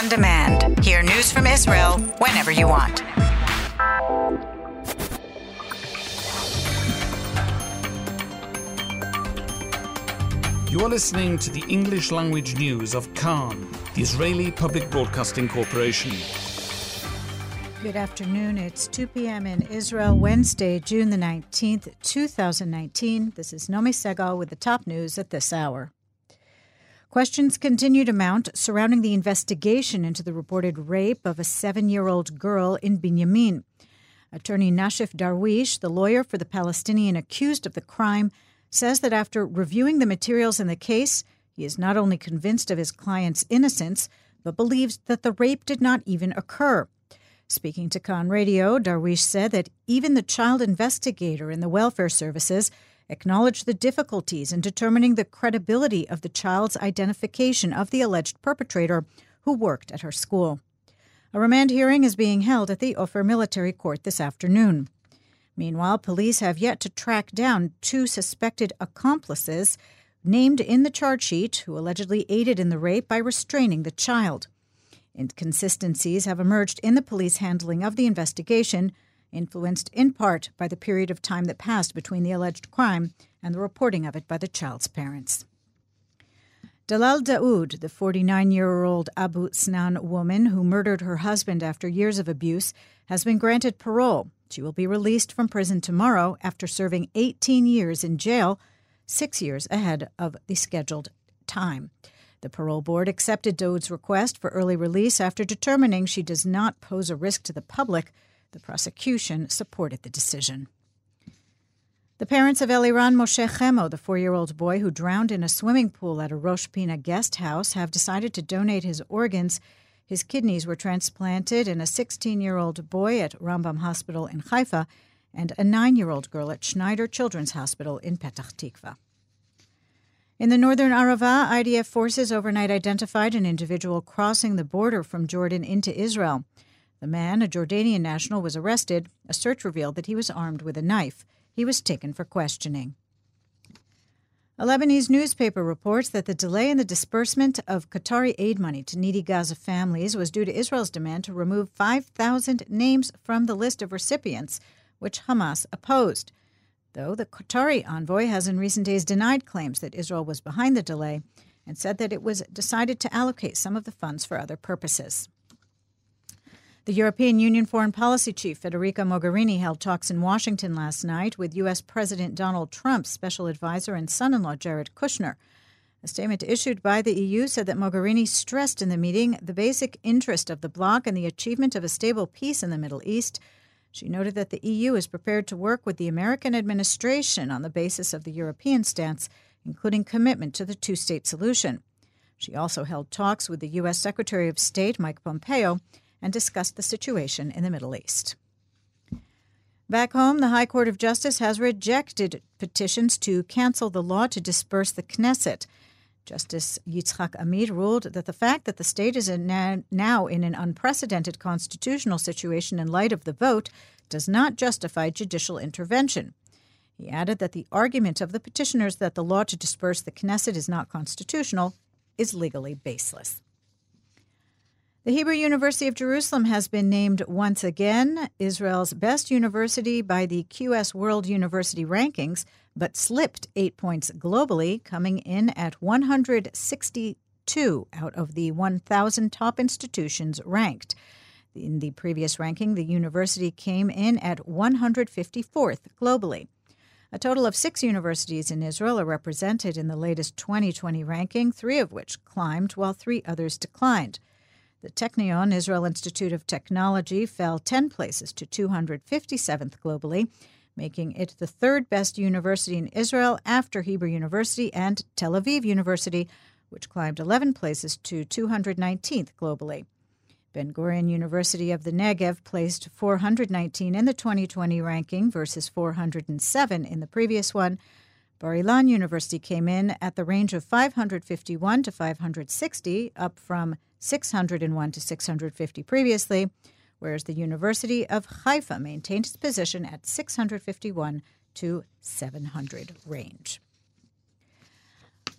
on demand. Hear news from Israel whenever you want. You are listening to the English language news of Kan, the Israeli Public Broadcasting Corporation. Good afternoon. It's 2 p.m. in Israel, Wednesday, June the 19th, 2019. This is Nomi Segal with the top news at this hour. Questions continue to mount surrounding the investigation into the reported rape of a seven year old girl in Binyamin. Attorney Nashif Darwish, the lawyer for the Palestinian accused of the crime, says that after reviewing the materials in the case, he is not only convinced of his client's innocence, but believes that the rape did not even occur. Speaking to Kan Radio, Darwish said that even the child investigator in the welfare services acknowledged the difficulties in determining the credibility of the child's identification of the alleged perpetrator who worked at her school. A remand hearing is being held at the Ofer Military Court this afternoon. Meanwhile, police have yet to track down two suspected accomplices named in the charge sheet who allegedly aided in the rape by restraining the child. Inconsistencies have emerged in the police handling of the investigation, influenced in part by the period of time that passed between the alleged crime and the reporting of it by the child's parents. Dalal Daoud, the 49 year old Abu Snan woman who murdered her husband after years of abuse, has been granted parole. She will be released from prison tomorrow after serving 18 years in jail, six years ahead of the scheduled time. The parole board accepted Daoud's request for early release after determining she does not pose a risk to the public the prosecution supported the decision. The parents of Eliran Moshe Chemo, the four year old boy who drowned in a swimming pool at a Rosh Pina guest house, have decided to donate his organs. His kidneys were transplanted in a 16 year old boy at Rambam Hospital in Haifa and a nine year old girl at Schneider Children's Hospital in Petah Tikva. In the northern Arava, IDF forces overnight identified an individual crossing the border from Jordan into Israel. The man, a Jordanian national, was arrested. A search revealed that he was armed with a knife. He was taken for questioning. A Lebanese newspaper reports that the delay in the disbursement of Qatari aid money to needy Gaza families was due to Israel's demand to remove 5,000 names from the list of recipients, which Hamas opposed. Though the Qatari envoy has in recent days denied claims that Israel was behind the delay and said that it was decided to allocate some of the funds for other purposes. The European Union Foreign Policy Chief Federica Mogherini held talks in Washington last night with U.S. President Donald Trump's special advisor and son in law Jared Kushner. A statement issued by the EU said that Mogherini stressed in the meeting the basic interest of the bloc in the achievement of a stable peace in the Middle East. She noted that the EU is prepared to work with the American administration on the basis of the European stance, including commitment to the two state solution. She also held talks with the U.S. Secretary of State Mike Pompeo and discussed the situation in the Middle East. Back home, the High Court of Justice has rejected petitions to cancel the law to disperse the Knesset. Justice Yitzhak Amit ruled that the fact that the state is now in an unprecedented constitutional situation in light of the vote does not justify judicial intervention. He added that the argument of the petitioners that the law to disperse the Knesset is not constitutional is legally baseless. The Hebrew University of Jerusalem has been named once again Israel's best university by the QS World University Rankings, but slipped eight points globally, coming in at 162 out of the 1,000 top institutions ranked. In the previous ranking, the university came in at 154th globally. A total of six universities in Israel are represented in the latest 2020 ranking, three of which climbed while three others declined. The Technion Israel Institute of Technology fell 10 places to 257th globally, making it the third best university in Israel after Hebrew University and Tel Aviv University, which climbed 11 places to 219th globally. Ben Gurion University of the Negev placed 419 in the 2020 ranking versus 407 in the previous one. Bar Ilan University came in at the range of 551 to 560, up from 601 to 650 previously, whereas the University of Haifa maintained its position at 651 to 700 range.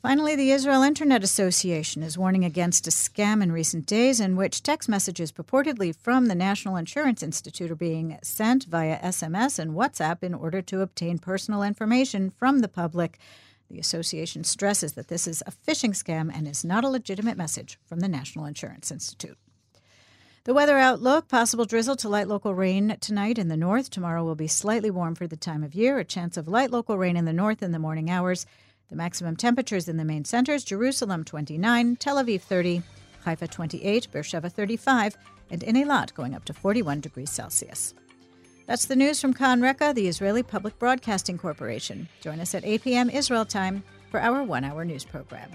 Finally, the Israel Internet Association is warning against a scam in recent days in which text messages purportedly from the National Insurance Institute are being sent via SMS and WhatsApp in order to obtain personal information from the public. The association stresses that this is a phishing scam and is not a legitimate message from the National Insurance Institute. The weather outlook possible drizzle to light local rain tonight in the north. Tomorrow will be slightly warm for the time of year, a chance of light local rain in the north in the morning hours. The maximum temperatures in the main centers Jerusalem 29, Tel Aviv 30, Haifa 28, Beersheba 35, and in Eilat going up to 41 degrees Celsius. That's the news from Kan Reka, the Israeli Public Broadcasting Corporation. Join us at 8 p.m. Israel time for our one hour news program.